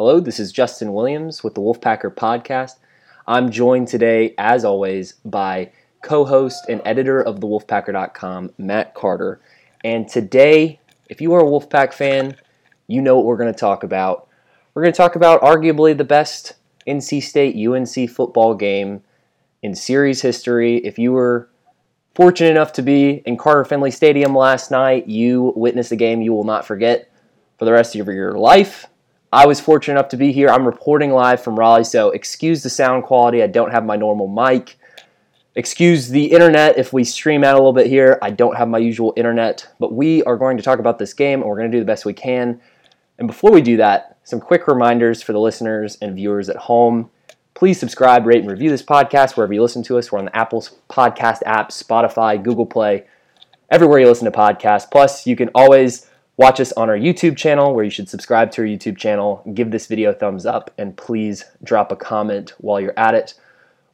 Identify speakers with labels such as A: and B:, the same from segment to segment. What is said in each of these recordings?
A: Hello, this is Justin Williams with the Wolfpacker Podcast. I'm joined today, as always, by co host and editor of the Wolfpacker.com, Matt Carter. And today, if you are a Wolfpack fan, you know what we're going to talk about. We're going to talk about arguably the best NC State UNC football game in series history. If you were fortunate enough to be in Carter Finley Stadium last night, you witnessed a game you will not forget for the rest of your life. I was fortunate enough to be here. I'm reporting live from Raleigh, so excuse the sound quality. I don't have my normal mic. Excuse the internet if we stream out a little bit here. I don't have my usual internet, but we are going to talk about this game and we're going to do the best we can. And before we do that, some quick reminders for the listeners and viewers at home. Please subscribe, rate, and review this podcast wherever you listen to us. We're on the Apple Podcast app, Spotify, Google Play, everywhere you listen to podcasts. Plus, you can always Watch us on our YouTube channel, where you should subscribe to our YouTube channel, give this video a thumbs up, and please drop a comment while you're at it.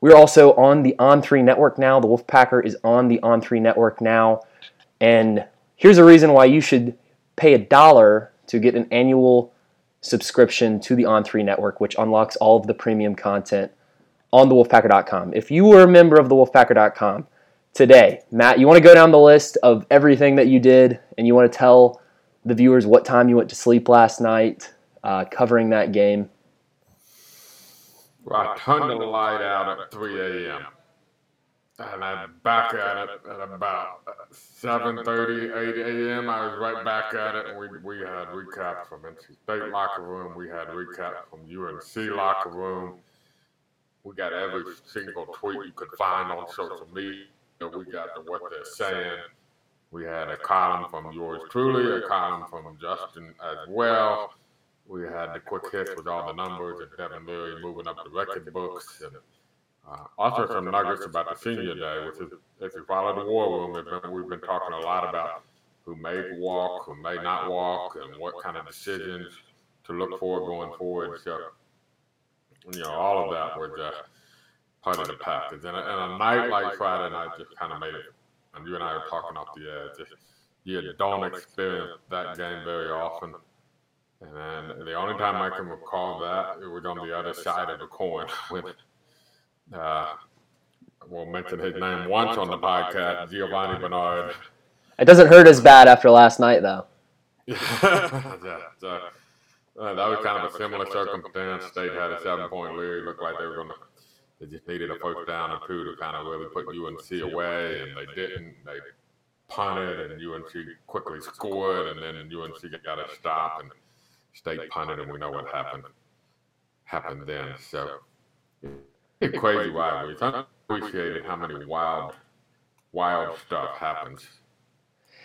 A: We're also on the On3 network now. The Wolfpacker is on the On3 network now. And here's a reason why you should pay a dollar to get an annual subscription to the On3 network, which unlocks all of the premium content on thewolfpacker.com. If you were a member of thewolfpacker.com today, Matt, you want to go down the list of everything that you did and you want to tell the viewers what time you went to sleep last night, uh, covering that game.
B: Well, I turned the light out at 3 a.m. And I'm back at it at about 7.30, 8 a.m. I was right back at it, and we, we had recaps from NC State locker room. We had recaps from UNC locker room. We got every single tweet you could find on social media. We got the, what they're saying. We had a column from yours truly, a column from Justin as well. We had the quick hits with all the numbers and Devin Leary moving up the record books. And uh, also some nuggets about the senior day, which is, if you follow the war room, been, we've been talking a lot about who may walk, who may not walk, and what kind of decisions to look for going forward. So, you know, all of that was uh, part of the package. And a, and a night like Friday night just kind of made it and you and I are talking off the edge. You don't experience that game very often. And then the only time I can recall that, it was on the other side of the coin when uh, we'll mention his name once on the podcast, Giovani Bernard.
A: It doesn't hurt as bad after last night, though.
B: yeah, so, uh, that was kind of a similar circumstance. State had a seven point lead. Looked like they were going to they just needed a first down or two to kind of really put UNC away, and they didn't. They punted, and UNC quickly scored, and then UNC got a stop, and State punted, and we know what happened happened then. So it's crazy rivalry. It's unappreciated how many wild, wild stuff happens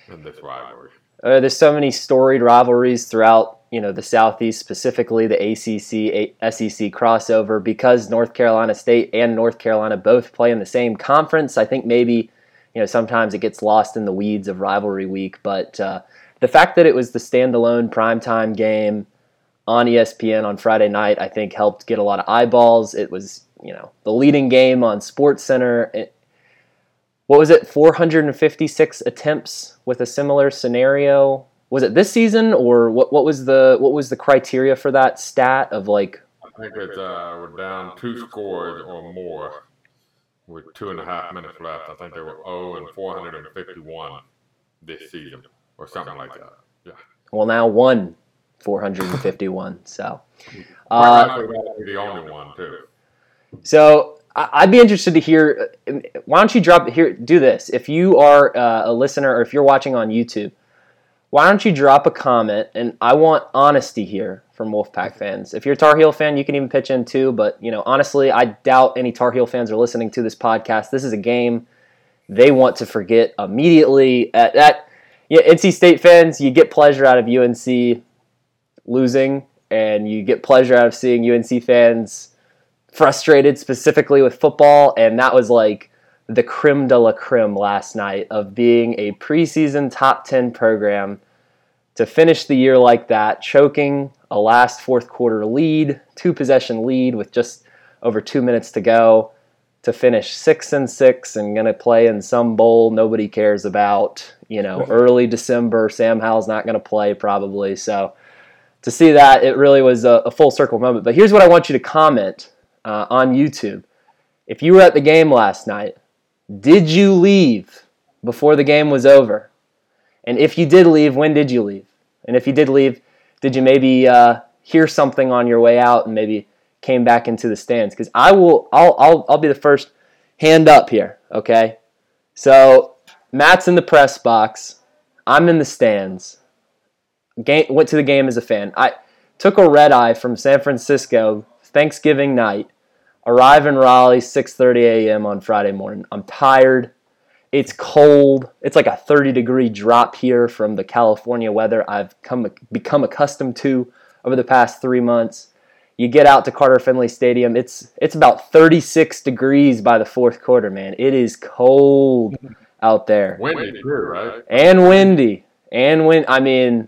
B: in this rivalry.
A: Uh, there's so many storied rivalries throughout you know the Southeast, specifically the ACC SEC crossover, because North Carolina State and North Carolina both play in the same conference. I think maybe you know sometimes it gets lost in the weeds of rivalry week, but uh, the fact that it was the standalone primetime game on ESPN on Friday night, I think helped get a lot of eyeballs. It was you know the leading game on Sports Center. What was it? 456 attempts with a similar scenario was it this season or what? What was the what was the criteria for that stat of like?
B: I think it's uh, we're down two scores or more with two and a half minutes left. I think they were 0 and 451 this season or something like that. Yeah.
A: Well, now one 451. so.
B: Uh, the only one too.
A: So I'd be interested to hear. Why don't you drop here? Do this if you are uh, a listener or if you're watching on YouTube why don't you drop a comment? And I want honesty here from Wolfpack fans. If you're a Tar Heel fan, you can even pitch in too. But you know, honestly, I doubt any Tar Heel fans are listening to this podcast. This is a game they want to forget immediately. At, at yeah, NC State fans, you get pleasure out of UNC losing, and you get pleasure out of seeing UNC fans frustrated, specifically with football. And that was like the creme de la creme last night of being a preseason top 10 program to finish the year like that, choking a last fourth quarter lead, two possession lead with just over two minutes to go, to finish six and six and going to play in some bowl nobody cares about. You know, early December, Sam Howell's not going to play probably. So to see that, it really was a, a full circle moment. But here's what I want you to comment uh, on YouTube. If you were at the game last night, did you leave before the game was over? And if you did leave, when did you leave? And if you did leave, did you maybe uh, hear something on your way out and maybe came back into the stands? Because I will, I'll, I'll, I'll be the first hand up here. Okay, so Matt's in the press box. I'm in the stands. Game, went to the game as a fan. I took a red eye from San Francisco Thanksgiving night. Arrive in Raleigh 6:30 a.m. on Friday morning. I'm tired. It's cold. It's like a 30 degree drop here from the California weather I've come become accustomed to over the past three months. You get out to Carter Finley Stadium. It's it's about 36 degrees by the fourth quarter, man. It is cold out there.
B: Windy right?
A: And windy. And when I mean,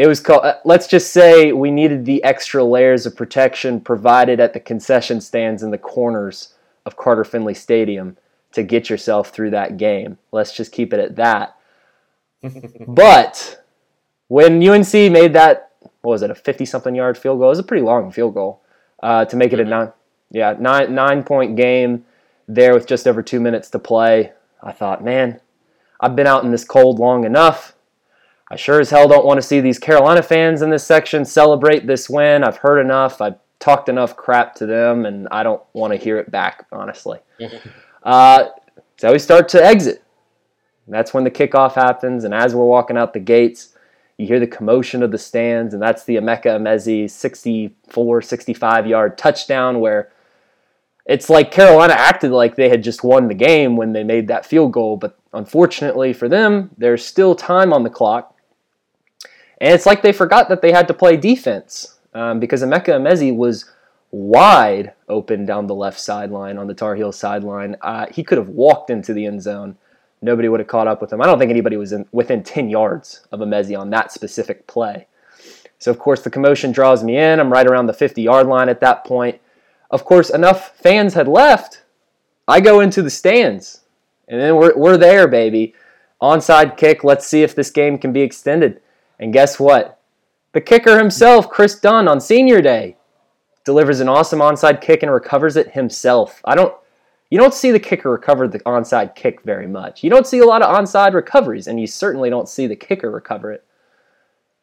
A: it was called. Uh, let's just say we needed the extra layers of protection provided at the concession stands in the corners of Carter Finley Stadium to get yourself through that game. Let's just keep it at that. but when UNC made that, what was it, a 50 something yard field goal? It was a pretty long field goal uh, to make it a nine, yeah, nine, nine point game there with just over two minutes to play. I thought, man, I've been out in this cold long enough. I sure as hell don't want to see these Carolina fans in this section celebrate this win. I've heard enough. I've talked enough crap to them, and I don't want to hear it back, honestly. uh, so we start to exit. That's when the kickoff happens, and as we're walking out the gates, you hear the commotion of the stands, and that's the Emeka Emezie 64, 65 yard touchdown where it's like Carolina acted like they had just won the game when they made that field goal, but unfortunately for them, there's still time on the clock. And it's like they forgot that they had to play defense um, because Emeka Emezie was wide open down the left sideline on the Tar Heel sideline. Uh, he could have walked into the end zone. Nobody would have caught up with him. I don't think anybody was in, within 10 yards of Emezie on that specific play. So, of course, the commotion draws me in. I'm right around the 50 yard line at that point. Of course, enough fans had left. I go into the stands, and then we're, we're there, baby. Onside kick. Let's see if this game can be extended. And guess what? The kicker himself, Chris Dunn, on senior day, delivers an awesome onside kick and recovers it himself. I don't you don't see the kicker recover the onside kick very much. You don't see a lot of onside recoveries, and you certainly don't see the kicker recover it.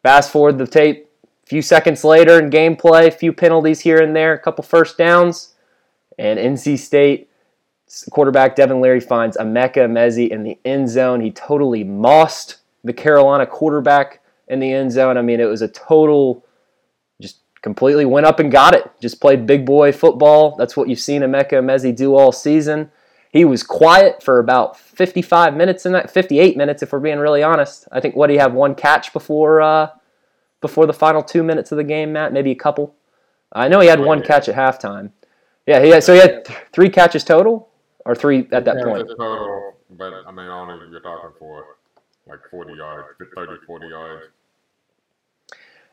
A: Fast forward the tape, a few seconds later in gameplay, a few penalties here and there, a couple first downs, and NC State quarterback Devin Leary finds Emeka Emezie in the end zone. He totally mossed the Carolina quarterback in the end zone. I mean, it was a total just completely went up and got it. Just played big boy football. That's what you've seen Emeka Emezie do all season. He was quiet for about 55 minutes in that, 58 minutes if we're being really honest. I think what he you have one catch before uh, before the final two minutes of the game, Matt? Maybe a couple. I know he had one catch at halftime. Yeah, he had, so he had th- three catches total, or three at that point.
B: Total, but I mean, I don't only you're talking for like 40 yards, 30, 40 yards.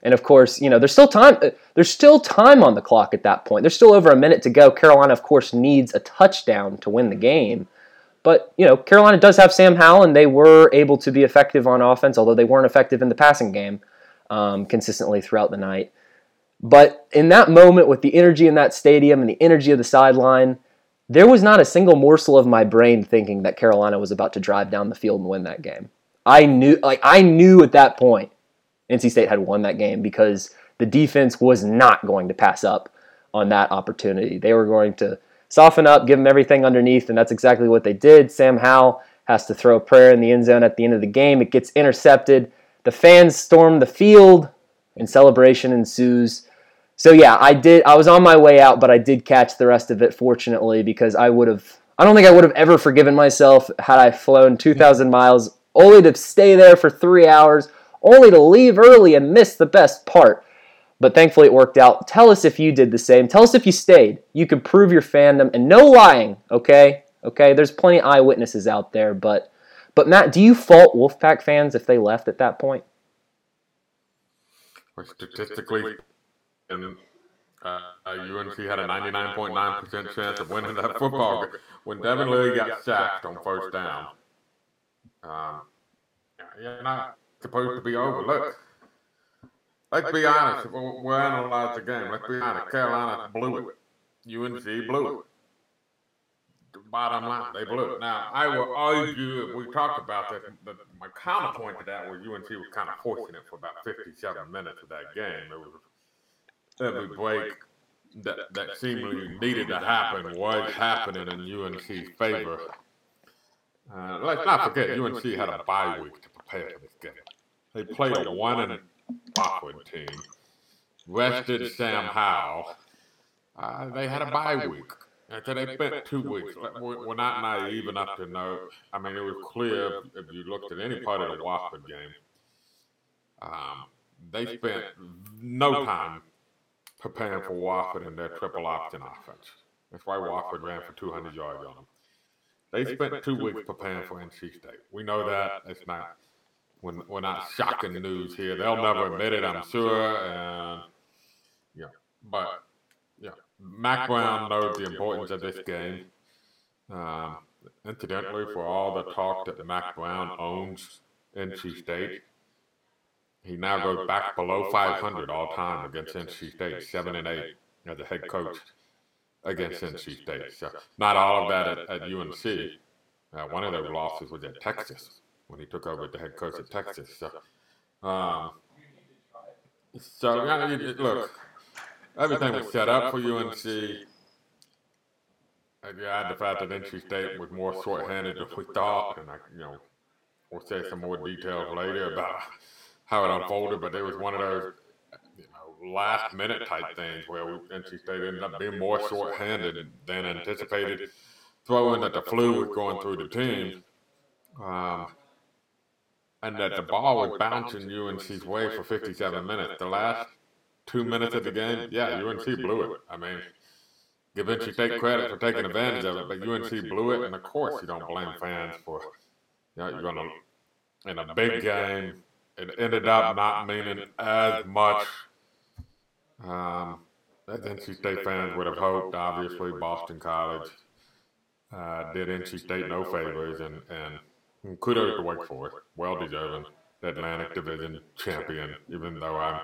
A: And of course, you know, there's still time. Uh, there's still time on the clock at that point. There's still over a minute to go. Carolina, of course, needs a touchdown to win the game. But you know, Carolina does have Sam Howell, and they were able to be effective on offense, although they weren't effective in the passing game um, consistently throughout the night. But in that moment, with the energy in that stadium and the energy of the sideline, there was not a single morsel of my brain thinking that Carolina was about to drive down the field and win that game. I knew, like, I knew at that point NC State had won that game because the defense was not going to pass up on that opportunity. They were going to soften up, give them everything underneath, and that's exactly what they did. Sam Howell has to throw a prayer in the end zone at the end of the game. It gets intercepted. The fans storm the field, and celebration ensues. So yeah, I did. I was on my way out, but I did catch the rest of it. Fortunately, because I would have. I don't think I would have ever forgiven myself had I flown 2,000 miles only to stay there for three hours only to leave early and miss the best part. But thankfully, it worked out. Tell us if you did the same. Tell us if you stayed. You could prove your fandom, and no lying. Okay, okay. There's plenty of eyewitnesses out there, but but Matt, do you fault Wolfpack fans if they left at that point?
B: Well, statistically, uh, UNC had a 99.9% chance of winning that football game when Devin Leary got sacked on first down. Um, you're not supposed to be over. Look, let's be honest. We'll analyze the game. Let's be honest. Carolina blew it. UNC blew it. The bottom line, they blew it. Now, I will argue, we talked about that, but my counterpoint to that was UNC was kind of forcing it for about 57 minutes of that game. It was every break that, that seemingly needed to happen was happening in UNC's favor. Uh, let's not forget, UNC had a bye week to prepare for this game. They played a one and Lockwood team, rested Sam Howell. Uh, they had a bye week. So they spent two weeks. We're not naive enough to know. I mean, it was clear if you looked at any part of the Wofford game. Um, they spent no time preparing for Wofford and their triple option offense. That's why Wofford ran for 200 yards on them. They spent two weeks preparing for NC State. We know that. It's not we're, we're not shocking news here. They'll never admit it, I'm sure. And yeah, but yeah, Mack Brown knows the importance of this game. Um, incidentally, for all the talk that Mack Brown owns NC State, he now goes back below 500 all time against NC State, seven and eight as a head coach against NC State. So not all of that at, at UNC. Uh, one of those losses was at Texas when he took over the head coach of Texas. So, um, so yeah, look, everything was set up for UNC. You add the fact that NC State was more short-handed than we thought, and I, you know, we'll say some more details later about how it unfolded. But there was one of those, you know, last-minute type things where NC State ended up being more short-handed than anticipated, throwing that the flu was going through the team. Um, and that the ball was bouncing UNC's way for 57 minutes. The last two minutes of the game, yeah, UNC blew it. I mean, give take credit for taking advantage of it, but UNC blew it, and of course you don't blame fans for, you know, you're to, in a big game, it ended up not meaning as much. um, as NC State fans would have hoped. Obviously, Boston College uh, did NC State no favors, and, and Kudos to Wake Forest. Well deserving Atlantic Division champion, even though I'm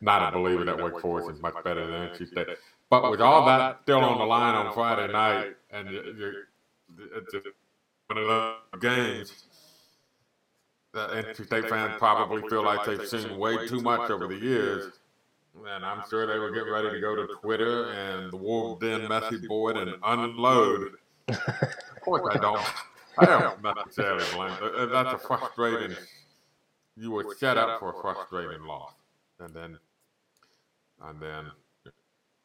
B: not a believer that Wake Forest is much better than NC State. But with all that still on the line on Friday night, and it's one of those games that NC State fans probably feel like they've seen way too much over the years. And I'm sure they were getting ready to go to Twitter and the Wolves Den message board and unload. of course, I don't. I don't necessarily blame. Uh, that's a frustrating. You were set up for a frustrating loss, and then, and then,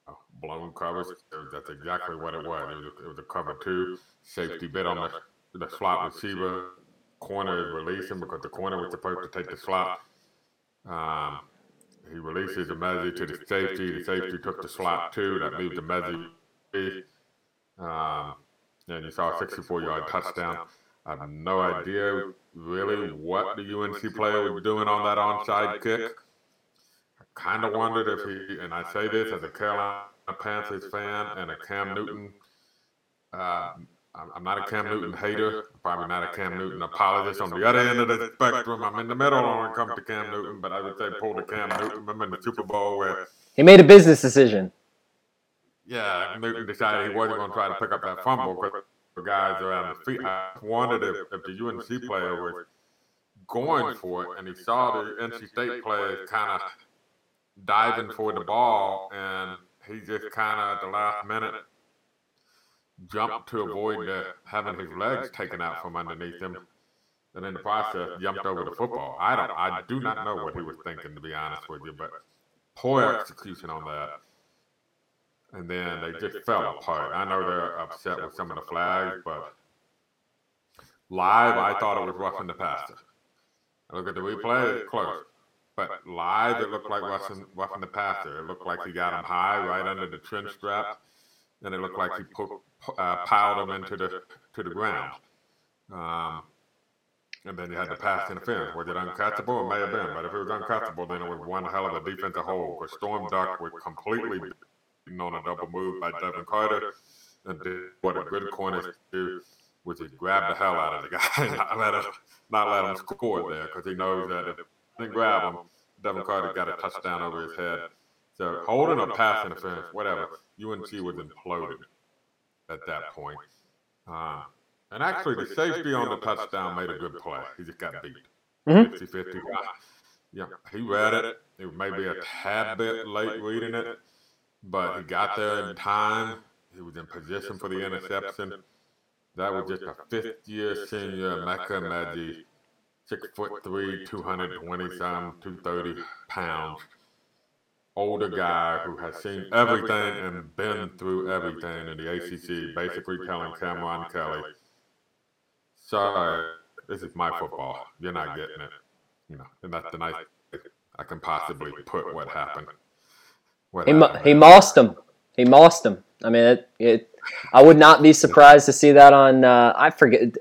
B: uh, blown covers. That's exactly what it was. It was, a, it was a cover two safety bit on the the slot receiver. Corner is releasing because the corner was supposed to take the slot. Um, he releases the message to the safety. The safety took the slot too. That leaves the message. Um, and you saw a 64 yard touchdown. I have no idea really what the UNC player was doing on that onside kick. I kind of wondered if he, and I say this as a Carolina Panthers fan and a Cam Newton. Uh, I'm not a Cam Newton hater, probably not a Cam Newton apologist. On the other end of the spectrum, I'm in the middle when it comes to Cam Newton, but I would say pull the Cam Newton. Remember in the Super Bowl where
A: he made a business decision
B: yeah, Newton decided he wasn't going to try to pick up that fumble because the guys around the feet. I wondered if, if the UNC player was going for it, and he saw the NC State players kind of diving for the ball, and he just kind of at the last minute jumped to avoid the, having his legs taken out from underneath him, and in the process jumped over the football. I don't, I do not know what he was thinking to be honest with you, but poor execution on that and then they just fell apart. I know they're upset with some of the flags, but live, I thought it was roughing the passer. I look at the replay, it's close. But live, it looked like roughing, roughing the passer. It looked like he got him high right under the chin strap, and it looked like he put, uh, piled him into the to the ground. Um, and then you had the pass interference. Was it uncatchable? It may have been, but if it was uncatchable, then it was one hell of a defensive hole. Because Storm Duck was completely on a double move by Devin Carter and did what a good corner do, which is grab the hell out of the guy, not let him, not let him score there, because he knows that if they grab him, Devin Carter got a touchdown over his head. So holding a pass interference, whatever. UNC was imploded at that point. Uh, and actually, the safety on the touchdown made a good play. He just got beat.
A: Mhm.
B: 50 50. Yeah, he read it. It was maybe a tad bit late reading it, but he got there in time. He was in position for the interception. That was just a fifth year senior, Emeka Emezie, six foot three, 220 some, 230 pounds. Older guy who has seen everything and been through everything in the ACC, basically telling Cameron Kelly, sorry, this is my football. You're not getting it. You know, and that's the nice I can possibly put what happened.
A: He, he mossed him. He mossed him. I mean, it, it. I would not be surprised to see that on. Uh, I forget.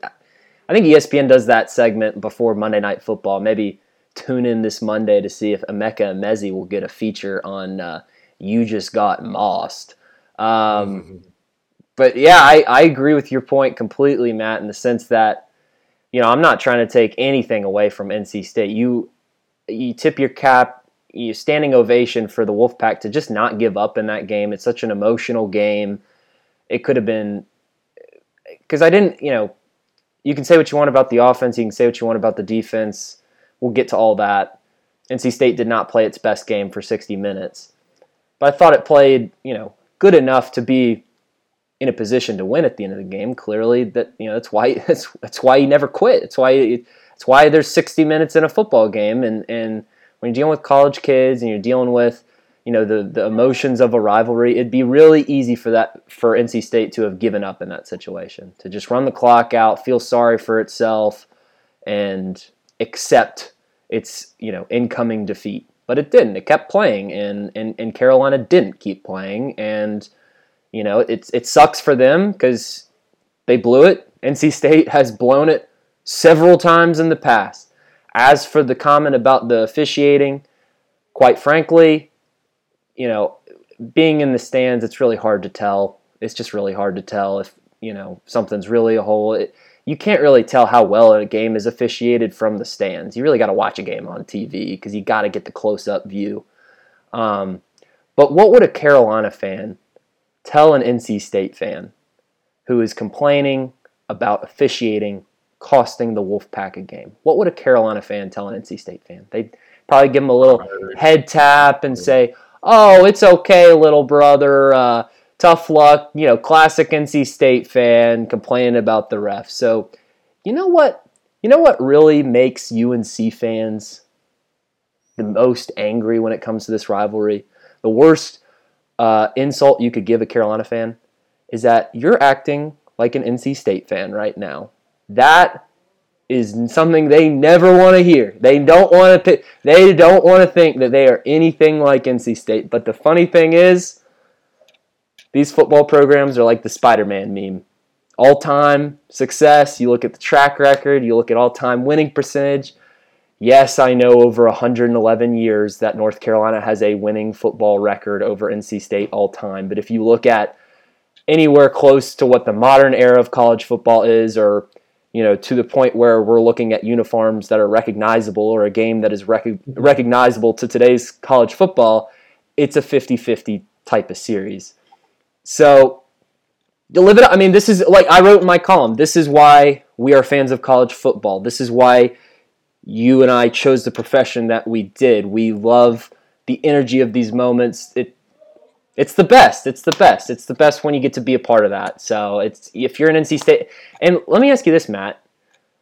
A: I think ESPN does that segment before Monday Night Football. Maybe tune in this Monday to see if Emeka Emezie will get a feature on. Uh, you just got mossed. Um, but yeah, I, I agree with your point completely, Matt, in the sense that, you know, I'm not trying to take anything away from NC State. You you tip your cap, standing ovation for the Wolfpack to just not give up in that game. It's such an emotional game. It could have been because I didn't, you know, you can say what you want about the offense, you can say what you want about the defense. We'll get to all that. NC State did not play its best game for 60 minutes. But I thought it played, you know, good enough to be in a position to win at the end of the game. Clearly, that you know that's why that's that's why you never quit. It's why it's why there's 60 minutes in a football game, and and when you're dealing with college kids and you're dealing with you know the the emotions of a rivalry, it'd be really easy for that for NC State to have given up in that situation, to just run the clock out, feel sorry for itself, and accept its you know incoming defeat. But it didn't. It kept playing, and and, and Carolina didn't keep playing, and you know it's it sucks for them because they blew it. NC State has blown it several times in the past. As for the comment about the officiating, quite frankly, you know, being in the stands, it's really hard to tell. It's just really hard to tell if you know something's really a hole. It, you can't really tell how well a game is officiated from the stands. You really got to watch a game on TV because you got to get the close-up view. Um, but what would a Carolina fan tell an NC State fan who is complaining about officiating costing the Wolfpack a game? What would a Carolina fan tell an NC State fan? They'd probably give them a little head tap and say, "Oh, it's okay, little brother. Uh, tough luck." You know, classic NC State fan complaining about the ref. So, you know what? You know what really makes UNC fans the most angry when it comes to this rivalry? The worst uh, insult you could give a Carolina fan is that you're acting like an NC State fan right now. That is something they never want to hear. They don't want to. They don't want to think that they are anything like NC State. But the funny thing is, these football programs are like the Spider-Man meme. All-time success. You look at the track record. You look at all-time winning percentage. Yes, I know over 111 years that North Carolina has a winning football record over NC State all time. But if you look at anywhere close to what the modern era of college football is, or you know, to the point where we're looking at uniforms that are recognizable or a game that is rec- mm-hmm. recognizable to today's college football, it's a 50-50 type of series. So to live it. I mean, this is like I wrote in my column. This is why we are fans of college football. This is why you and I chose the profession that we did. We love the energy of these moments. It it's the best. It's the best. It's the best when you get to be a part of that. So it's if you're an NC State and let me ask you this, Matt.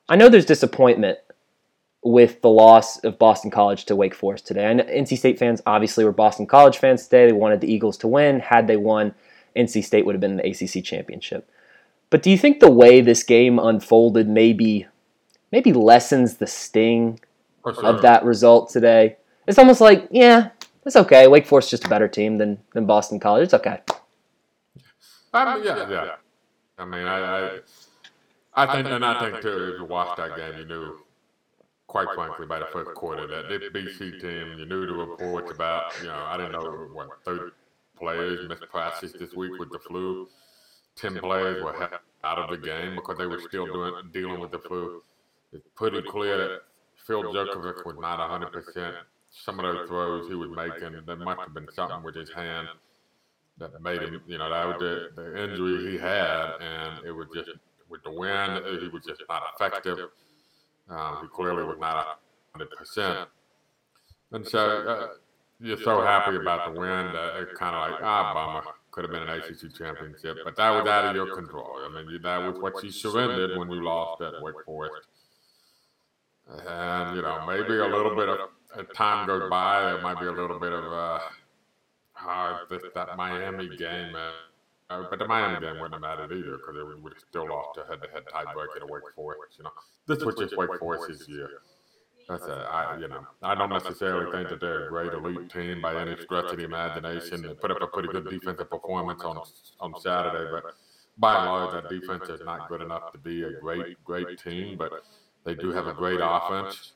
A: I know there's disappointment with the loss of Boston College to Wake Forest today. And NC State fans obviously were Boston College fans today. They wanted the Eagles to win. Had they won, NC State would have been in the ACC championship. But do you think the way this game unfolded maybe maybe lessens the sting
B: sure.
A: of that result today? It's almost like, yeah, it's okay. Wake Forest is just a better team than, than Boston College. It's okay.
B: Mean, yeah, yeah. I mean, I, I, I think, and I think too, if you watched that game, you knew, quite frankly, by the first quarter, that this BC team, you knew the reports about, you know, I didn't know what thirty players missed practice this week with the flu. Ten players were out of the game because they were still doing dealing with the flu. It's pretty clear that Phil Jurkovec was not hundred percent some of those throws he was making, there must have been something with his hand that made him, you know, that was the, the injury he had, and it was just with the wind, he was just not effective. Um, he clearly was not 100%. And so uh, you're so happy about the win that it's kind of like, ah, bummer. Could have been an ACC championship, but that was out of your control. I mean, that was what you surrendered when you lost at Wake Forest. And, you know, maybe a little bit of as time goes by, there might be a little bit of, uh, uh, this, that Miami game. Uh, uh, but the Miami game wouldn't have mattered either because it would have still lost a head-to-head tiebreaker to Wake Forest. You know, this was just Wake Forest's year. That's a, I, you know, I don't necessarily think that they're a great elite team by any stretch of the imagination. They put up a pretty good defensive performance on on Saturday, but by and large, that defense is not good enough to be a great, great team. But they do have a great offense,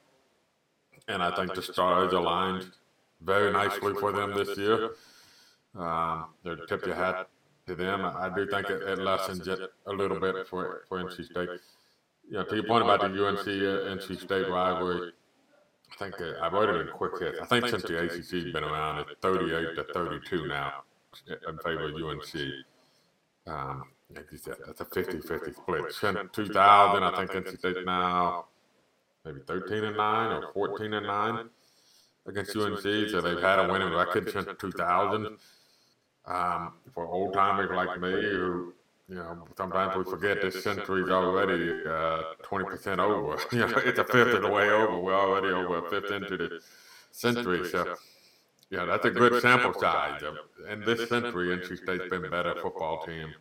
B: and I think the stars aligned very nicely for them this year. Um, they're tip your hat to them. I do think it, it lessens it a little bit for for NC State. Know, to your point about the UNC uh, NC State rivalry, I think uh, I wrote it in quick hits. I think since the ACC's been around, it's 38 to 32 now in favor of UNC. Um, like you said, that's a 50-50 split. Since 2000, I think NC State now maybe 13 and 9 or 14 and 9 against UNC. So they've had a winning record since 2000. Um, for old timers like me who you know, sometimes we forget this century's already uh, 20% over. you know, it's a fifth of the way over. We're already over a fifth into the century. So, yeah, that's a good sample size. In this century, NC State's been a better football team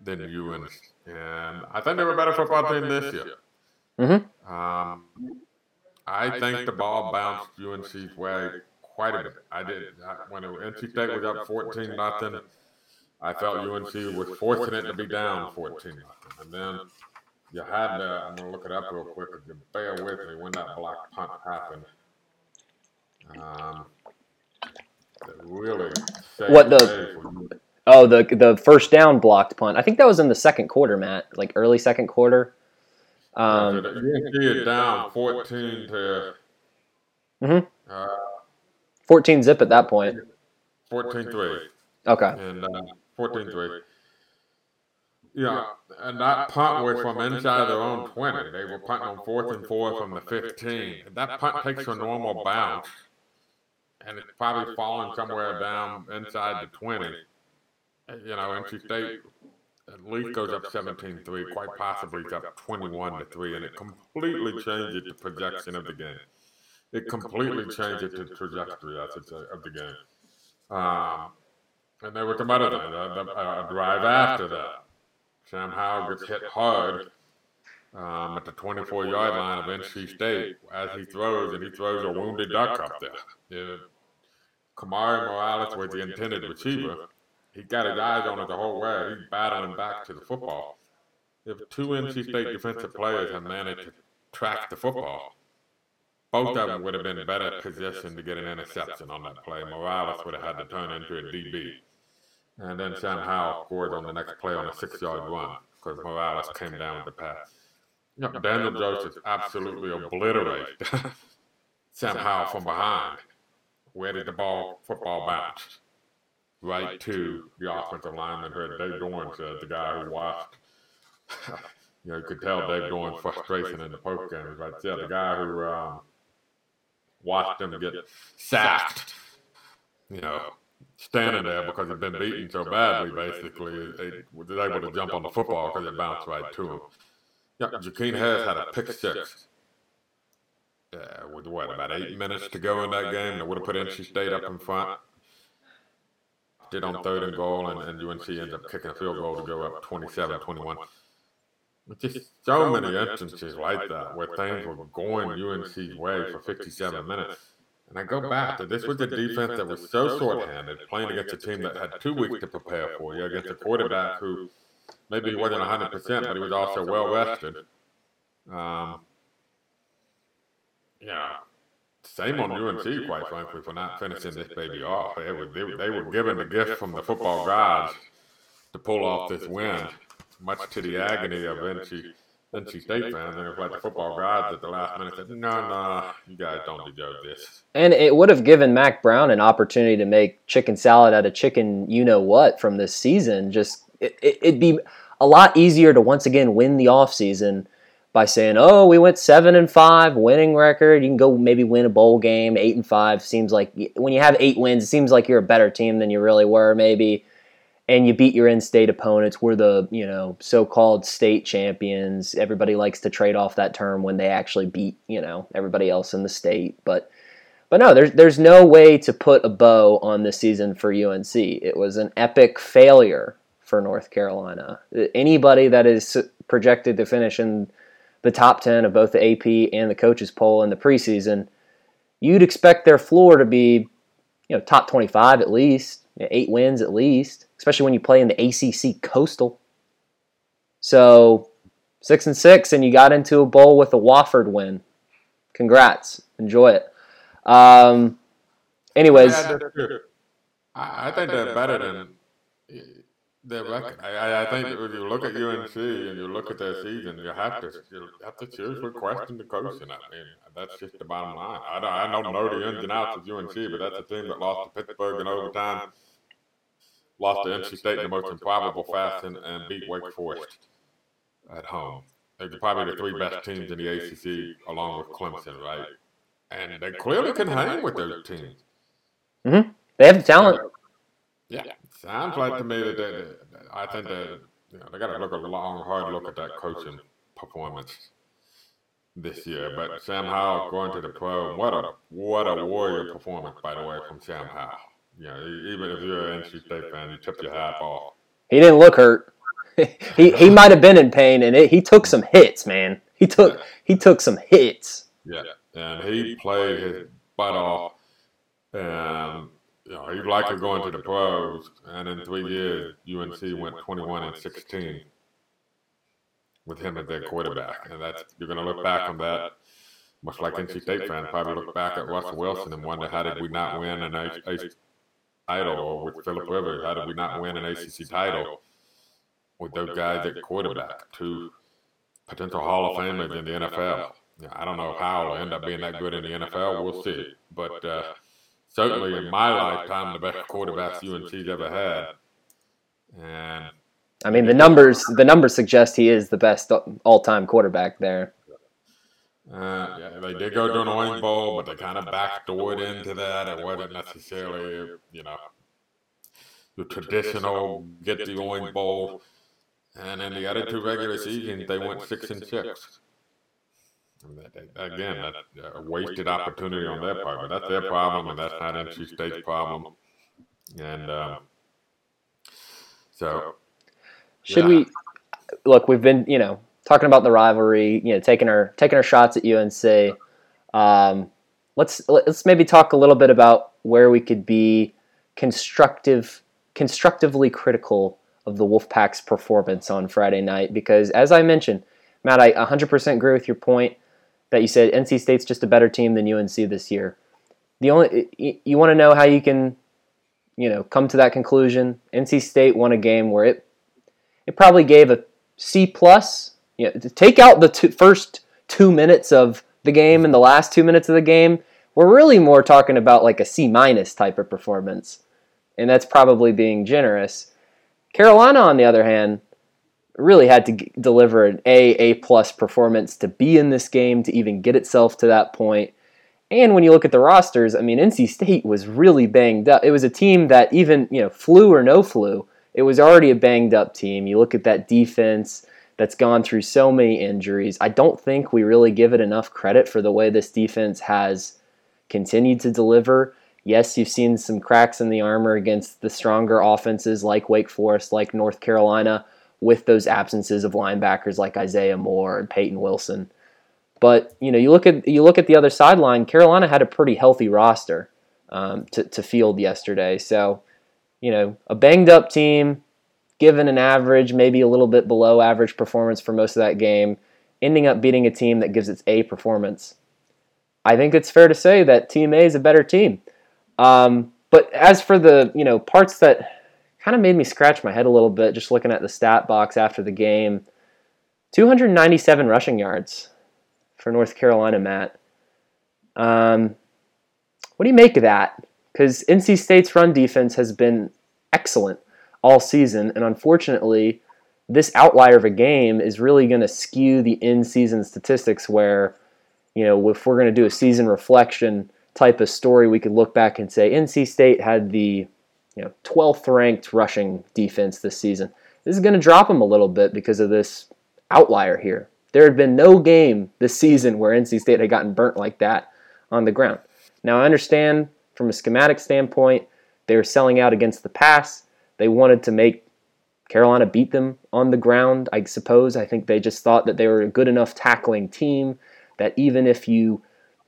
B: than and and I think they were a better football team this year.
A: Mm-hmm.
B: Um, I think the ball bounced UNC's way quite a bit. I did I, when it, NC State was up 14 nothing. I felt UNC was fortunate to be down 14 And then you had to, I'm going to look it up real quick, if you bear with me, when that block punt happened. Um, really
A: what the oh the the first down blocked punt i think that was in the second quarter matt like early second quarter
B: um UNC is down 14 to
A: mm-hmm. uh, 14 zip at that point
B: 14-3
A: okay
B: and uh, 14 3. Yeah, and that punt was from inside their own 20. They were punting on fourth and four from the 15. And that punt takes a normal bounce, and it's probably falling somewhere down inside the 20. You know, NC State at least goes up 17 3, quite possibly it's up 21 to 3, and it completely changes the projection of the game. It completely changes the trajectory, I should say, of the game. Um, and there was some other things, a, a drive after that. Sam Howell gets hit hard um, at the 24 yard line of NC State as he throws, and he throws a wounded duck up there. Yeah. Kamari Morales was the intended receiver. He got his eyes on it the whole way. He's battling back to the football. If two NC State defensive players had managed to track the football, both of them would have been better position to get an interception on that play. Morales would have had to turn into a DB. And then Sam Howell scored on the next play on a six-yard run because Morales came down with the pass. You know, Daniel Joseph absolutely obliterated Sam Howell from behind. Where did the ball, football bounce? Right to the offensive lineman who Dave Doeren said, the guy who watched. you know, you could tell Dave Doeren's frustration in the post game. Right there, the guy who um, watched him get sacked. You know, standing there because he'd been beaten so badly, basically, he was able to jump on the football because it bounced right to him. Yeah, Jakeen Harris had a pick six. Yeah, with what, about eight minutes to go in that game? That would have put NC State up in front. Did on third and goal, and, and UNC ends up kicking a field goal to go up 27 21. Just so many instances like that where things were going UNC's way for 57 minutes. And I go back to this was a defense that was so short-handed, playing against a team that had two weeks to prepare for you, against a quarterback who maybe he wasn't 100%, but he was also well-rested. Um, yeah, same on UNC, quite frankly, for not finishing this baby off. They were, they, they were given the gift from the football gods to pull off this win, much to the agony of NC NC State fans, and it's like the football gods at the last minute said, "No, no, you guys don't deserve this."
A: And it would have given Mack Brown an opportunity to make chicken salad out of chicken, you know what, from this season. Just it, it, it'd be a lot easier to once again win the offseason by saying, "Oh, we went seven and five, winning record. You can go maybe win a bowl game. Eight and five seems like when you have eight wins, it seems like you're a better team than you really were, maybe." and you beat your in-state opponents. We're the you know so-called state champions. Everybody likes to trade off that term when they actually beat you know everybody else in the state. But but no, there's there's no way to put a bow on this season for UNC. It was an epic failure for North Carolina. Anybody that is projected to finish in the top ten of both the AP and the coaches poll in the preseason, you'd expect their floor to be you know top 25 at least, eight wins at least especially when you play in the ACC Coastal. So six and six, and you got into a bowl with a Wofford win. Congrats, enjoy it. Um, anyways,
B: yeah, I think they're better than their record. I, I think if you look at UNC and you look at their season, you have to you have to seriously question the coaching. I mean, that's just the bottom line. I don't, I don't know the ins and outs of UNC, but that's a team that lost to Pittsburgh in overtime lost to NC State in the most improbable fashion and beat Wake Forest at home. They're probably the three best teams in the ACC, along with Clemson, right? And they clearly can hang with those teams.
A: Mm-hmm. They have the talent.
B: Yeah, sounds like to me that they, I think that you know, they got to look a long, hard look at that coaching performance this year. But Sam Howell going to the pro, what a what a warrior performance, by the way, from Sam Howell. Yeah, even if you're an NC State fan, you tip your hat off.
A: He didn't look hurt. he he might have been in pain, and it, he took some hits, man. He took yeah. he took some hits.
B: Yeah, and he played his butt off, and you know likely going to the pros. And in three years, UNC went 21 and 16 with him as their quarterback, and that's you're going to look back on that much like NC State fans probably look back at Russell Wilson and wonder how did we not win an ACC title, or with Philip Rivers, how did we not win an ACC title with those guys at quarterback, two potential Hall of Famers in the NFL? I don't know how it'll end up being that good in the NFL. We'll see. But uh, certainly in my lifetime, the best quarterbacks UNC's ever had. And
A: I mean, the numbers the numbers suggest he is the best all time quarterback there.
B: Uh, yeah, they did go to an Orange Bowl, but they kind of backdoored into that. It wasn't necessarily, you know, the traditional get the Orange Bowl. And in the other two regular seasons, they went six and six. Again, that's a wasted opportunity on their part, but that's their problem, and that's not NC State's problem. And um, so,
A: should yeah. we look? We've been, you know, talking about the rivalry, you know, taking our taking our shots at UNC. Um, let's let's maybe talk a little bit about where we could be constructive, constructively critical of the Wolfpack's performance on Friday night because, as I mentioned, Matt, I 100% agree with your point that you said NC State's just a better team than UNC this year. The only you, want to know how you can, you know, come to that conclusion. NC State won a game where it it probably gave a C plus you know, take out the two, first two minutes of the game and the last two minutes of the game, we're really more talking about like a C minus type of performance, and that's probably being generous. Carolina, on the other hand, really had to g- deliver an A A plus performance to be in this game to even get itself to that point. And when you look at the rosters, I mean, NC State was really banged up. It was a team that even you know flu or no flu, it was already a banged up team. You look at that defense that's gone through so many injuries. I don't think we really give it enough credit for the way this defense has continued to deliver. Yes, you've seen some cracks in the armor against the stronger offenses like Wake Forest, like North Carolina, with those absences of linebackers like Isaiah Moore and Peyton Wilson. But you know, you look at you look at the other sideline. Carolina had a pretty healthy roster um, to, to field yesterday. So, you know, a banged up team, given an average, maybe a little bit below average performance for most of that game, ending up beating a team that gives its A performance. I think it's fair to say that Team A is a better team. Um, but as for the you know parts that kind of made me scratch my head a little bit just looking at the stat box after the game, 297 rushing yards for North Carolina, Matt. Um, what do you make of that? Because NC State's run defense has been excellent all season, and unfortunately, this outlier of a game is really going to skew the in-season statistics. Where, you know, if we're going to do a season reflection type of story, we could look back and say NC State had the, you know, 12th ranked rushing defense this season. This is going to drop them a little bit because of this outlier here. There had been no game this season where NC State had gotten burnt like that on the ground. Now, I understand from a schematic standpoint, they were selling out against the pass. They wanted to make Carolina beat them on the ground, I suppose. I think they just thought that they were a good enough tackling team that even if you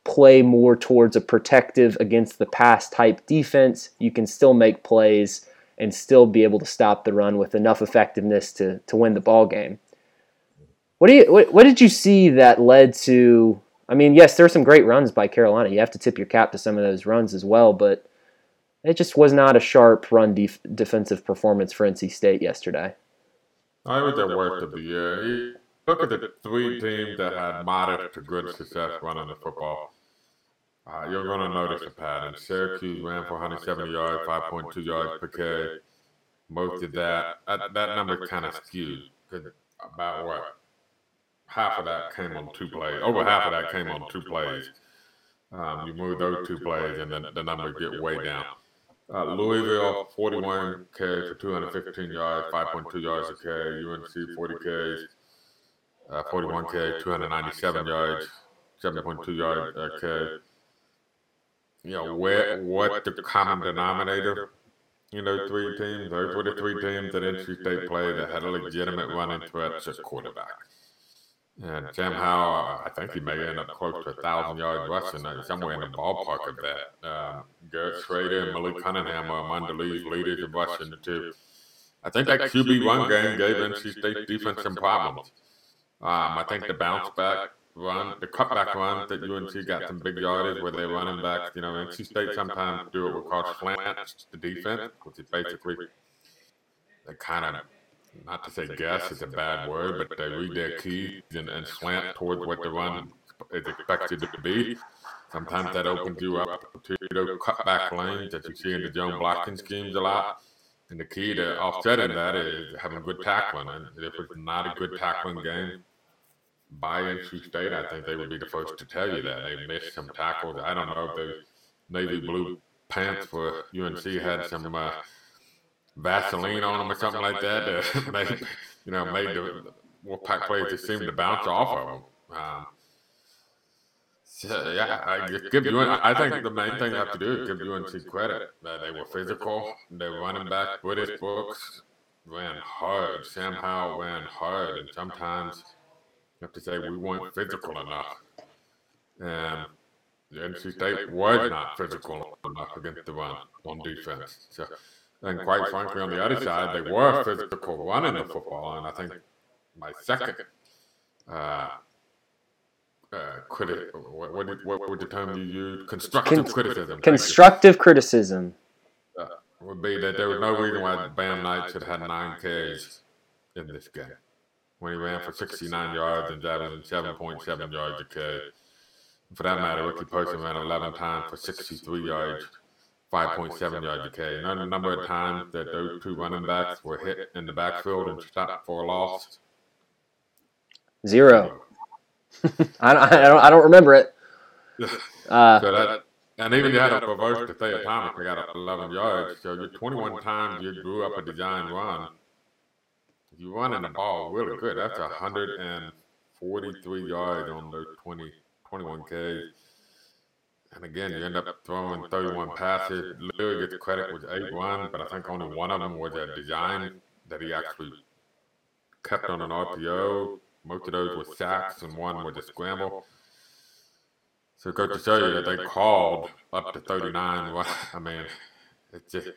A: play more towards a protective against the pass type defense, you can still make plays and still be able to stop the run with enough effectiveness to, to win the ball game. What do you what, what did you see that led to? I mean, yes, there were some great runs by Carolina. You have to tip your cap to some of those runs as well, but it just was not a sharp run def- defensive performance for NC State yesterday.
B: I was the worst of the year. Look at the three teams that had modest to good success running the football. Uh, you're going to notice a pattern. Syracuse ran for 170 yards, 5.2 yards per carry. Most of that, that, that number kind of skewed. About what? half of that came on two plays. Over half of that came on two plays. Um, you move those two plays, and then the numbers get way down. Uh, Louisville, 41 carries for 215 yards, 5.2 yards a carry. UNC, 40 carries, uh, 41 carries, 297 yards, 7.2 yards a carry. You know, where what the common denominator in those three teams? Those were the three teams that NC State played that had a legitimate running threat at quarterback. And Sam Howell, I think he may end up close to a thousand yards rushing, uh, somewhere in the ballpark of that. Uh, Garrett Shrader and Malik Cunningham are among the league leaders in rushing too. I think that QB one game gave NC State defense some problems. Um, I think the bounce back run, the cutback run that UNC got some big yardage where they're running back. You know, NC State sometimes do what we call slant the defense, which is basically they kind of not to say guess is a bad word, but they read their keys and, and slant towards what the run is expected to be. Sometimes that opens you up to cutback lanes that you see in the zone blocking schemes a lot. And the key to offsetting that is having good tackling. And if it's not a good tackling game by NC State, I think they would be the first to tell you that. They missed some tackles. I don't know if the navy blue pants for UNC had some uh, Vaseline on them or something like that that made, you know, made the Wolfpack players just seem to bounce off of them. Um, so, yeah, I give you. I think the main thing you have to do is give UNC credit that they were physical. They were running back. British Brooks ran hard. Sam Howell ran hard, and sometimes have to say we weren't physical enough. And the NC State was not physical enough against the run on defense. So and quite frankly, on the other side, they were physical running the football. And I think my second uh, uh, critic, what, what, what, would the term you use? Constructive Con- criticism.
A: Constructive criticism.
B: Uh, would be that there was no reason why Bam Knight should have had nine carries in this game when he ran for 69 yards and averaged 7.7 yards a carry. For that matter, Ricky Person ran 11 times for 63 yards 5.7 yards a carry. And the number of times that those two running backs were hit in the backfield and stopped for a loss?
A: Zero. I, don't, I, don't, I don't remember it.
B: Uh, so that, and even you had a reverse to Thayer Thomas, we got 11 yards. So you're 21 times you drew up a design run. You running the ball really good. That's 143 yards on those 20, 21K. And again, you end up throwing 31 passes. Leary gets credit with eight runs, but I think only one of them was a design that he actually kept on an RPO. Most of those were sacks, and one was a scramble. So it goes to show you that they called up to 39. I mean, it's just,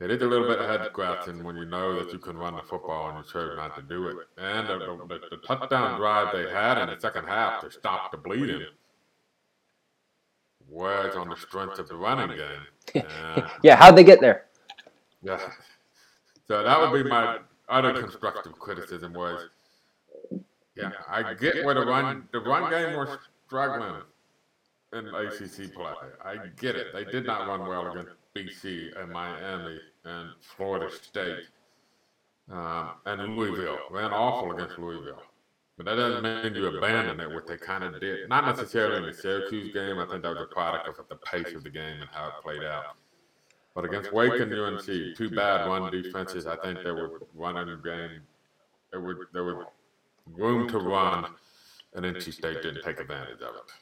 B: it is a little bit of head scratching when you know that you can run the football and you chose not to do it. And the, the, the touchdown drive they had in the second half to stop the bleeding was on the strength of the running game.
A: Yeah, how'd they get there?
B: Yeah. So that would be my other constructive criticism was Yeah, I get where the run the run game was struggling in ACC play. I get it. They did not run well against BC and Miami and Florida State um, and Louisville. Ran awful against Louisville. But that doesn't mean you abandon it, what they kind of did. Not necessarily in the Syracuse game. I think that was a product of the pace of the game and how it played out. But against Wake and UNC, two bad run defenses, I think they were running the game. There was, there was room to run, and NC State didn't take advantage of it.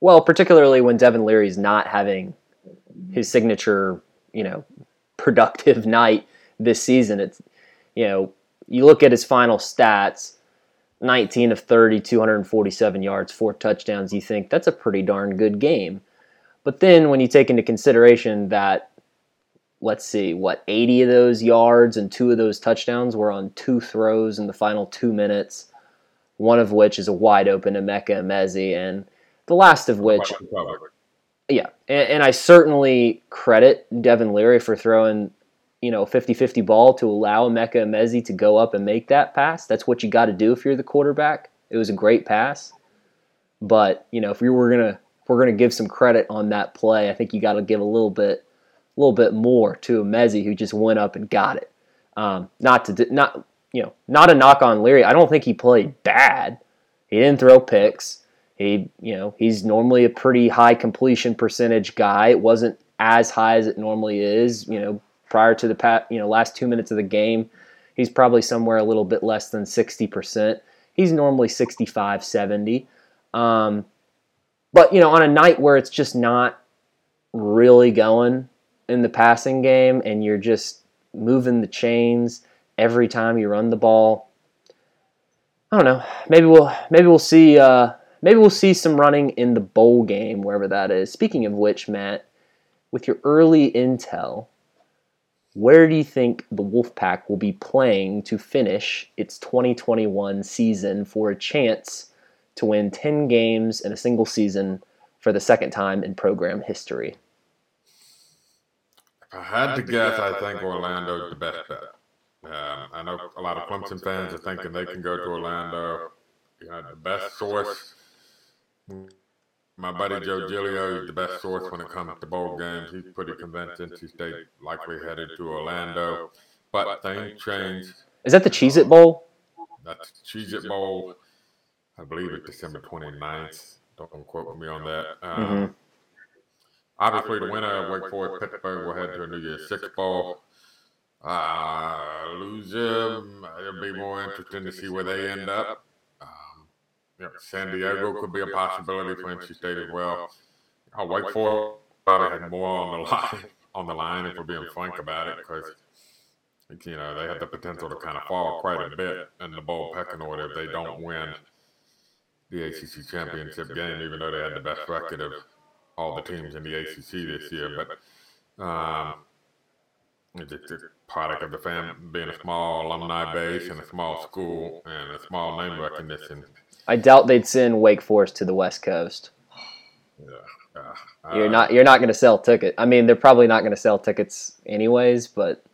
A: Well, particularly when Devin Leary's not having his signature, you know, productive night this season. It's, you know, you look at his final stats 19 of 30, 247 yards, four touchdowns. You think that's a pretty darn good game. But then when you take into consideration that, let's see, what, 80 of those yards and two of those touchdowns were on two throws in the final two minutes, one of which is a wide open Emeka Emezie, and the last of which. Yeah, and, and I certainly credit Devin Leary for throwing you know, 50-50 ball to allow Emeka Emezie to go up and make that pass. That's what you got to do if you're the quarterback. It was a great pass. But, you know, if we were to if we're to give some credit on that play, I think you got to give a little bit a little bit more to Emezie who just went up and got it. Um, not to not you know, not a knock on Leary. I don't think he played bad. He didn't throw picks. He, you know, he's normally a pretty high completion percentage guy. It wasn't as high as it normally is, you know, prior to the pat, you know, last two minutes of the game, he's probably somewhere a little bit less than 60%. He's normally 65, 70. Um, but, you know, on a night where it's just not really going in the passing game and you're just moving the chains every time you run the ball, I don't know. Maybe we'll maybe we'll see uh, maybe we'll see some running in the bowl game wherever that is. Speaking of which, Matt, with your early intel, where do you think the Wolfpack will be playing to finish its 2021 season for a chance to win 10 games in a single season for the second time in program history?
B: If I had to guess, I think Orlando's the best bet. Um, I know a lot of Clemson fans are thinking they can go to Orlando. You know, the best source my buddy Joe Giglio is the best source when it comes to bowl games. He's pretty convinced NC State likely headed to Orlando, but things change.
A: Is that the Cheez It Bowl?
B: That's Cheez It Bowl. I believe it's December 29th. Don't quote me on that. Um, mm-hmm. Obviously, the winner of Wake Forest Pittsburgh will head to a New Year's Six Bowl. Uh, lose them. It'll be more interesting to see where they end up. Yeah, San Diego could be a possibility for NC State as well. Uh, Wake Forest probably had more on the line, on the line if we're being frank about it, because you know they have the potential to kind of fall quite a bit in the bowl pecking order if they don't win the ACC championship game, even though they had the best record of all the teams in the ACC this year. But um, it's a product of the fam being a small alumni base and a small school and a small name recognition.
A: I doubt they'd send Wake Forest to the West Coast. Yeah. Uh, you're not you're not going to sell tickets. I mean, they're probably not going to sell tickets anyways, but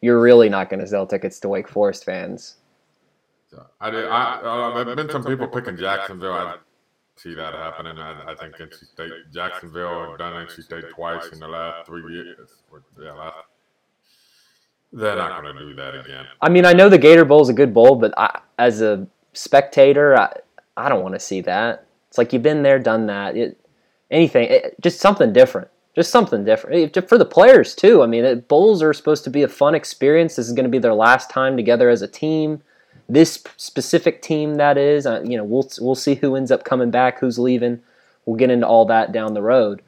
A: you're really not going to sell tickets to Wake Forest fans.
B: I did. I, uh, there've been some people picking Jacksonville. I see that happening. I, I think NC State, Jacksonville have done NC State twice in the last three years. Yeah, last, they're not going to do that again.
A: I mean, I know the Gator Bowl is a good bowl, but I, as a spectator, I, I don't want to see that. It's like you've been there, done that. It, anything, it, just something different. Just something different for the players too. I mean, it, bowls are supposed to be a fun experience. This is going to be their last time together as a team. This specific team, that is, uh, you know, we'll we'll see who ends up coming back, who's leaving. We'll get into all that down the road.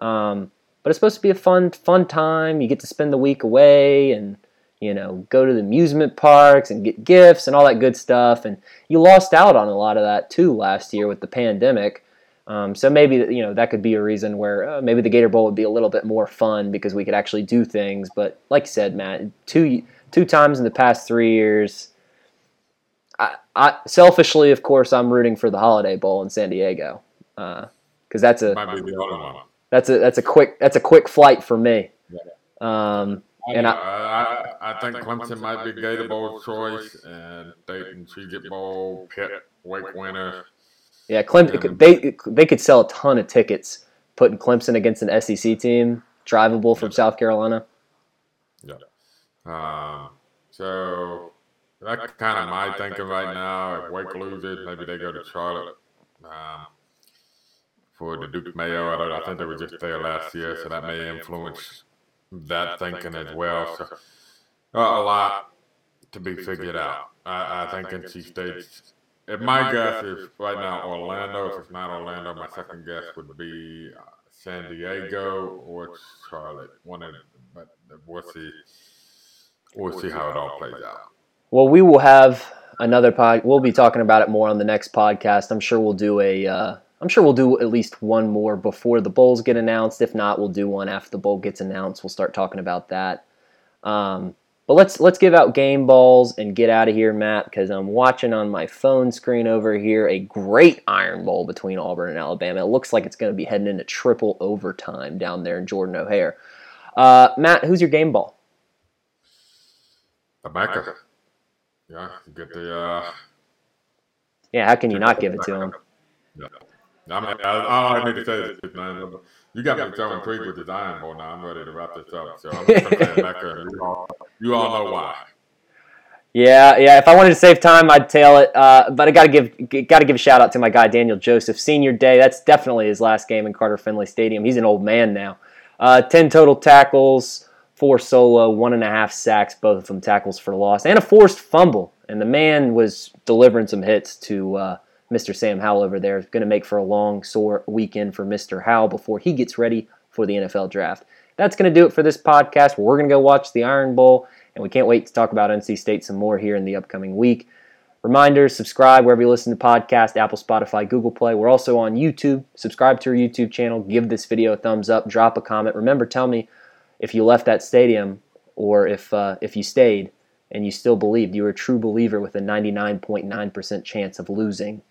A: Um, but it's supposed to be a fun fun time. You get to spend the week away and you know, go to the amusement parks and get gifts and all that good stuff. And you lost out on a lot of that too last year with the pandemic. Um, so maybe you know that could be a reason where uh, maybe the Gator Bowl would be a little bit more fun because we could actually do things. But like you said, Matt, two two times in the past three years. I, I selfishly, of course, I'm rooting for the Holiday Bowl in San Diego because uh, that's a that's a that's a quick that's a quick flight for me. Um,
B: and I, I, I, think Clemson might be Gator Bowl choice, and Dayton, Cheez Bowl, Pitt, Wake winner.
A: Yeah, Clemson. They they could sell a ton of tickets putting Clemson against an SEC team, drivable from South Carolina.
B: Yeah. Um, so that's kind of my thinking right now. If Wake loses, maybe they go to Charlotte um, for the Duke Mayo. I, I, think they were just there last year, so that may influence that thinking as well. So uh, a lot to be figured out. I, I think NC State's. If my guess is right now Orlando, if it's not Orlando, my second guess would be uh, San Diego or Charlotte. One of them, but we'll see. We'll see how it all plays out.
A: Well, we will have another pod. We'll be talking about it more on the next podcast. I'm sure we'll do a. Uh, I'm sure we'll do at least one more before the bowls get announced. If not, we'll do one after the bowl gets announced. We'll start talking about that. Um, but let's let's give out game balls and get out of here, Matt, because I'm watching on my phone screen over here a great Iron Bowl between Auburn and Alabama. It looks like it's going to be heading into triple overtime down there in Jordan-Hare. Uh, Matt, who's your game ball?
B: Emeka. Yeah, get the. Uh,
A: yeah, how can you not give it to him?
B: Yeah. I mean, I, all I need to say is, man, you got me so intrigued with this Iron Bowl now. I'm ready to wrap this up. So I'm say Emeka. You all, you all know why.
A: Yeah, yeah. If I wanted to save time, I'd tail it. Uh, but I got to give got to give a shout out to my guy Daniel Joseph. Senior day. That's definitely his last game in Carter Finley Stadium. He's an old man now. Uh, Ten total tackles, four solo, one and a half sacks, both of them tackles for loss, and a forced fumble. And the man was delivering some hits to uh, Mr. Sam Howell over there. Going to make for a long, sore weekend for Mr. Howell before he gets ready for the NFL draft. That's going to do it for this podcast. We're going to go watch the Iron Bowl, and we can't wait to talk about NC State some more here in the upcoming week. Reminders, subscribe wherever you listen to podcasts, Apple, Spotify, Google Play. We're also on YouTube. Subscribe to our YouTube channel. Give this video a thumbs up. Drop a comment. Remember, tell me if you left that stadium or if uh, if you stayed and you still believed. You were a true believer with a 99.9% chance of losing.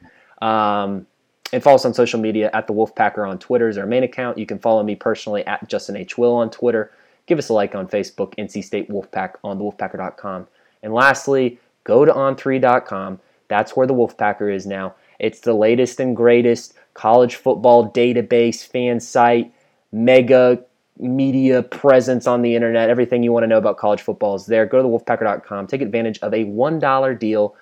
A: Um, and follow us on social media at the Wolfpacker on Twitter is our main account. You can follow me personally at Justin H. Will on Twitter. Give us a like on Facebook, NC State Wolfpack on thewolfpacker.com. And lastly, go to on3.com. That's where the Wolfpacker is now. It's the latest and greatest college football database, fan site, mega media presence on the internet. Everything you want to know about college football is there. Go to thewolfpacker.com. Take advantage of a $1 deal,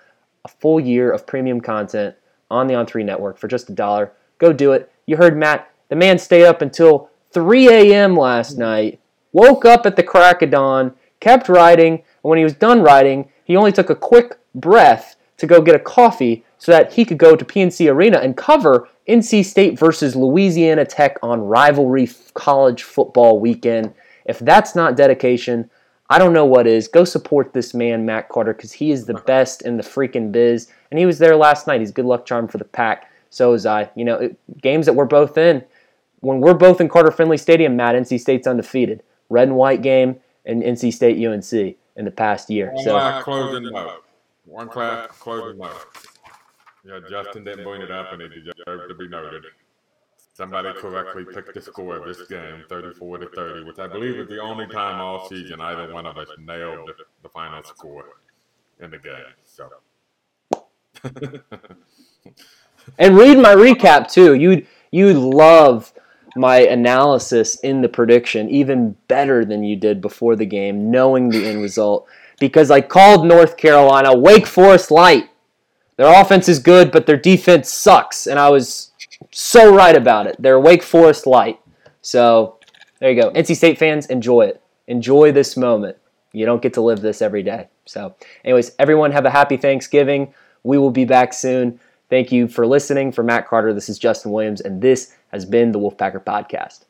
A: a full year of premium content on the On3 network for just a dollar. Go do it. You heard Matt. The man stayed up until 3 a.m. last mm-hmm. night, woke up at the crack of dawn, kept writing, and when he was done writing, he only took a quick breath to go get a coffee so that he could go to PNC Arena and cover NC State versus Louisiana Tech on rivalry college football weekend. If that's not dedication, I don't know what is. Go support this man, Matt Carter, because he is the uh-huh. best in the freaking biz. And he was there last night. He's good luck charm for the pack. So is I. You know, it, games that we're both in, when we're both in Carter Finley Stadium, Matt, NC State's undefeated. Red and white game and NC State UNC in the past year.
B: One
A: so
B: class closing note. One class closing note. Yeah, Justin didn't bring it up, and it deserved to be noted. Somebody correctly picked the score of this game, 34 to 30, which I believe is the only time all season either one of us nailed the final score in the game. So.
A: and read my recap too. You'd you'd love my analysis in the prediction even better than you did before the game, knowing the end result. Because I called North Carolina Wake Forest light. Their offense is good, but their defense sucks. And I was so right about it. They're Wake Forest light. So there you go. NC State fans, enjoy it. Enjoy this moment. You don't get to live this every day. So, anyways, everyone have a happy Thanksgiving. We will be back soon. Thank you for listening. For Matt Carter, this is Justin Williams, and this has been the Wolfpacker Podcast.